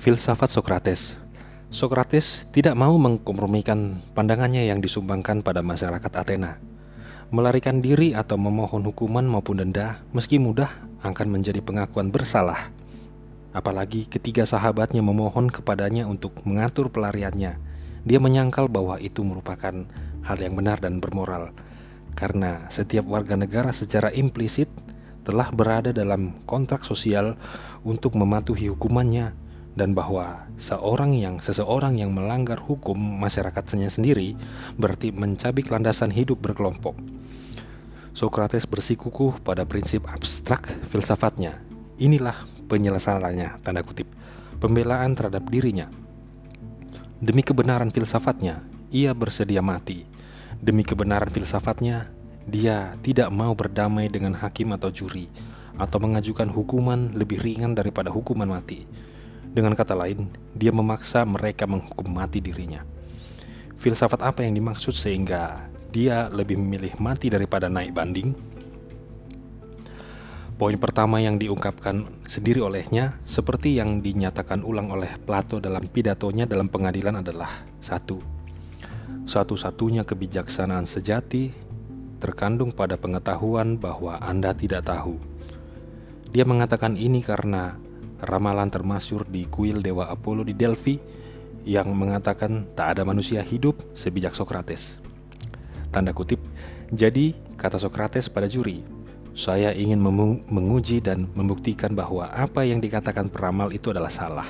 Filsafat Sokrates Sokrates tidak mau mengkompromikan pandangannya yang disumbangkan pada masyarakat Athena. Melarikan diri atau memohon hukuman maupun denda meski mudah akan menjadi pengakuan bersalah. Apalagi ketiga sahabatnya memohon kepadanya untuk mengatur pelariannya. Dia menyangkal bahwa itu merupakan hal yang benar dan bermoral. Karena setiap warga negara secara implisit telah berada dalam kontrak sosial untuk mematuhi hukumannya dan bahwa seorang yang seseorang yang melanggar hukum masyarakatnya sendiri berarti mencabik landasan hidup berkelompok. Socrates bersikukuh pada prinsip abstrak filsafatnya. Inilah penyelesaiannya, tanda kutip, pembelaan terhadap dirinya. Demi kebenaran filsafatnya, ia bersedia mati. Demi kebenaran filsafatnya, dia tidak mau berdamai dengan hakim atau juri, atau mengajukan hukuman lebih ringan daripada hukuman mati dengan kata lain, dia memaksa mereka menghukum mati dirinya. Filsafat apa yang dimaksud sehingga dia lebih memilih mati daripada naik banding? Poin pertama yang diungkapkan sendiri olehnya, seperti yang dinyatakan ulang oleh Plato dalam pidatonya dalam pengadilan adalah satu, satu-satunya kebijaksanaan sejati terkandung pada pengetahuan bahwa Anda tidak tahu. Dia mengatakan ini karena ramalan termasyur di kuil dewa Apollo di Delphi yang mengatakan tak ada manusia hidup sebijak Sokrates. Tanda kutip, jadi kata Sokrates pada juri, saya ingin menguji dan membuktikan bahwa apa yang dikatakan peramal itu adalah salah.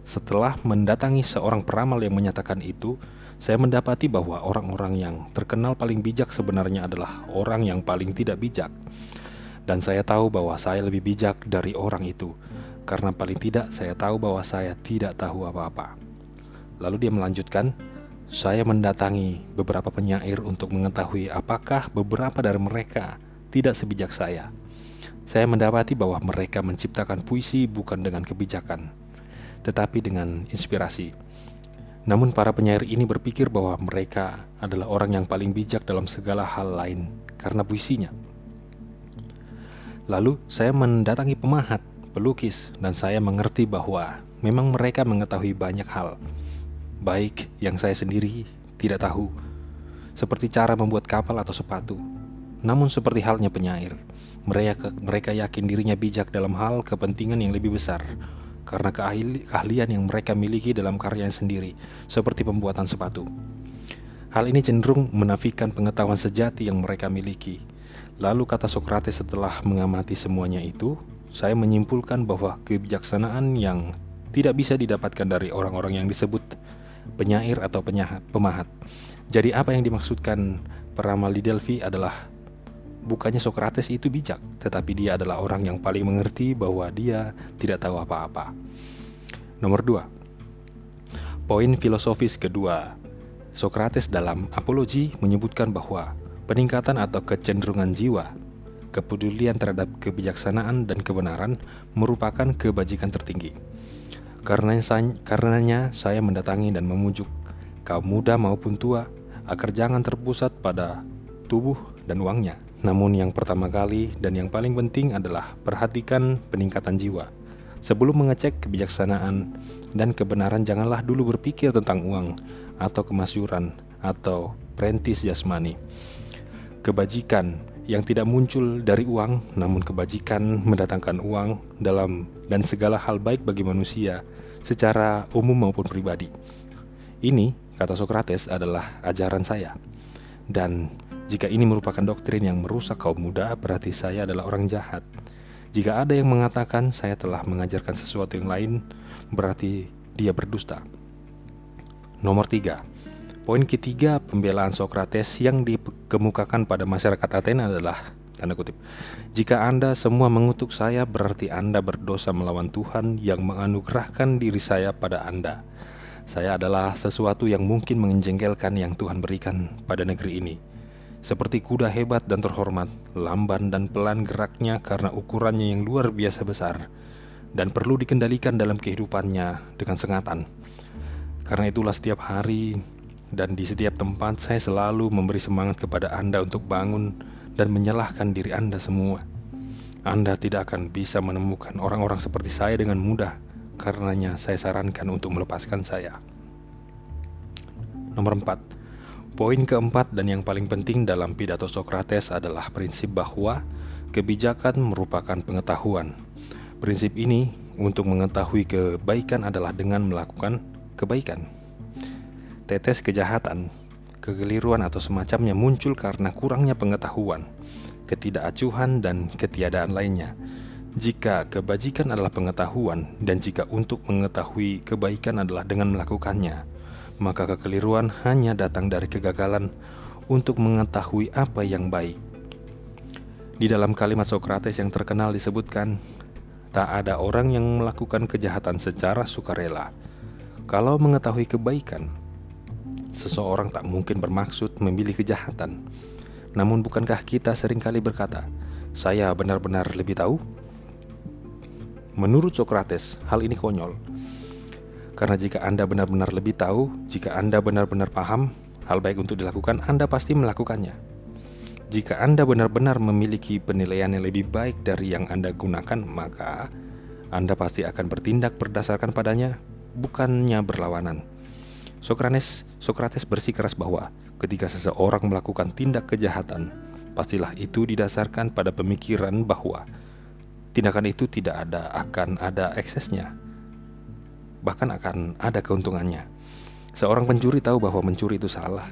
Setelah mendatangi seorang peramal yang menyatakan itu, saya mendapati bahwa orang-orang yang terkenal paling bijak sebenarnya adalah orang yang paling tidak bijak. Dan saya tahu bahwa saya lebih bijak dari orang itu, karena paling tidak saya tahu bahwa saya tidak tahu apa-apa. Lalu dia melanjutkan, saya mendatangi beberapa penyair untuk mengetahui apakah beberapa dari mereka tidak sebijak saya. Saya mendapati bahwa mereka menciptakan puisi bukan dengan kebijakan, tetapi dengan inspirasi. Namun para penyair ini berpikir bahwa mereka adalah orang yang paling bijak dalam segala hal lain karena puisinya. Lalu saya mendatangi pemahat, pelukis, dan saya mengerti bahwa memang mereka mengetahui banyak hal, baik yang saya sendiri tidak tahu, seperti cara membuat kapal atau sepatu. Namun seperti halnya penyair, mereka mereka yakin dirinya bijak dalam hal kepentingan yang lebih besar karena keahlian yang mereka miliki dalam karyanya sendiri, seperti pembuatan sepatu. Hal ini cenderung menafikan pengetahuan sejati yang mereka miliki, Lalu kata Sokrates setelah mengamati semuanya itu, saya menyimpulkan bahwa kebijaksanaan yang tidak bisa didapatkan dari orang-orang yang disebut penyair atau penyahat, pemahat. Jadi apa yang dimaksudkan peramal di Delphi adalah bukannya Sokrates itu bijak, tetapi dia adalah orang yang paling mengerti bahwa dia tidak tahu apa-apa. Nomor dua, poin filosofis kedua, Sokrates dalam Apologi menyebutkan bahwa peningkatan atau kecenderungan jiwa, kepedulian terhadap kebijaksanaan dan kebenaran merupakan kebajikan tertinggi. Karenanya saya, karenanya saya mendatangi dan memujuk kaum muda maupun tua agar jangan terpusat pada tubuh dan uangnya. Namun yang pertama kali dan yang paling penting adalah perhatikan peningkatan jiwa. Sebelum mengecek kebijaksanaan dan kebenaran janganlah dulu berpikir tentang uang atau kemasyuran atau prentis jasmani kebajikan yang tidak muncul dari uang, namun kebajikan mendatangkan uang dalam dan segala hal baik bagi manusia secara umum maupun pribadi. Ini, kata Socrates, adalah ajaran saya. Dan jika ini merupakan doktrin yang merusak kaum muda, berarti saya adalah orang jahat. Jika ada yang mengatakan saya telah mengajarkan sesuatu yang lain, berarti dia berdusta. Nomor tiga, Poin ketiga pembelaan Sokrates yang dikemukakan pada masyarakat Athena adalah tanda kutip Jika Anda semua mengutuk saya berarti Anda berdosa melawan Tuhan yang menganugerahkan diri saya pada Anda. Saya adalah sesuatu yang mungkin menjengkelkan yang Tuhan berikan pada negeri ini. Seperti kuda hebat dan terhormat, lamban dan pelan geraknya karena ukurannya yang luar biasa besar Dan perlu dikendalikan dalam kehidupannya dengan sengatan. Karena itulah setiap hari dan di setiap tempat saya selalu memberi semangat kepada Anda untuk bangun dan menyalahkan diri Anda semua. Anda tidak akan bisa menemukan orang-orang seperti saya dengan mudah karenanya saya sarankan untuk melepaskan saya. Nomor 4. Poin keempat dan yang paling penting dalam pidato Socrates adalah prinsip bahwa kebijakan merupakan pengetahuan. Prinsip ini untuk mengetahui kebaikan adalah dengan melakukan kebaikan. Tetes kejahatan, kekeliruan atau semacamnya muncul karena kurangnya pengetahuan, ketidakacuhan dan ketiadaan lainnya. Jika kebajikan adalah pengetahuan dan jika untuk mengetahui kebaikan adalah dengan melakukannya, maka kekeliruan hanya datang dari kegagalan untuk mengetahui apa yang baik. Di dalam kalimat Sokrates yang terkenal disebutkan, tak ada orang yang melakukan kejahatan secara sukarela. Kalau mengetahui kebaikan, seseorang tak mungkin bermaksud memilih kejahatan. Namun bukankah kita sering kali berkata, saya benar-benar lebih tahu? Menurut Sokrates, hal ini konyol karena jika Anda benar-benar lebih tahu, jika Anda benar-benar paham hal baik untuk dilakukan, Anda pasti melakukannya. Jika Anda benar-benar memiliki penilaian yang lebih baik dari yang Anda gunakan, maka Anda pasti akan bertindak berdasarkan padanya, bukannya berlawanan. Sokrates, Sokrates bersikeras bahwa ketika seseorang melakukan tindak kejahatan, pastilah itu didasarkan pada pemikiran bahwa tindakan itu tidak ada akan ada eksesnya bahkan akan ada keuntungannya. Seorang pencuri tahu bahwa mencuri itu salah,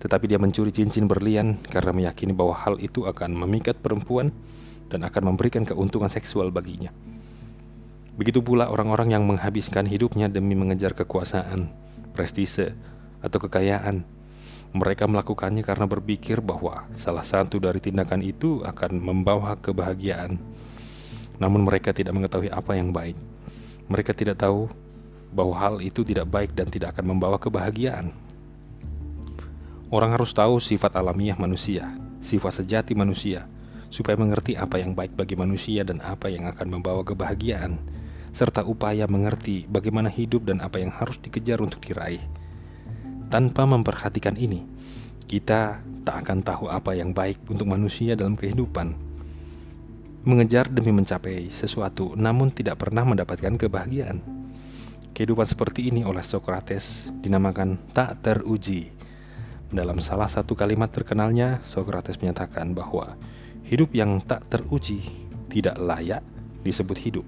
tetapi dia mencuri cincin berlian karena meyakini bahwa hal itu akan memikat perempuan dan akan memberikan keuntungan seksual baginya. Begitu pula orang-orang yang menghabiskan hidupnya demi mengejar kekuasaan, prestise, atau kekayaan. Mereka melakukannya karena berpikir bahwa salah satu dari tindakan itu akan membawa kebahagiaan. Namun mereka tidak mengetahui apa yang baik. Mereka tidak tahu bahwa hal itu tidak baik dan tidak akan membawa kebahagiaan. Orang harus tahu sifat alamiah manusia, sifat sejati manusia, supaya mengerti apa yang baik bagi manusia dan apa yang akan membawa kebahagiaan, serta upaya mengerti bagaimana hidup dan apa yang harus dikejar untuk diraih. Tanpa memperhatikan ini, kita tak akan tahu apa yang baik untuk manusia dalam kehidupan. Mengejar demi mencapai sesuatu, namun tidak pernah mendapatkan kebahagiaan Kehidupan seperti ini oleh Socrates dinamakan tak teruji. Dalam salah satu kalimat terkenalnya, Socrates menyatakan bahwa hidup yang tak teruji tidak layak disebut hidup.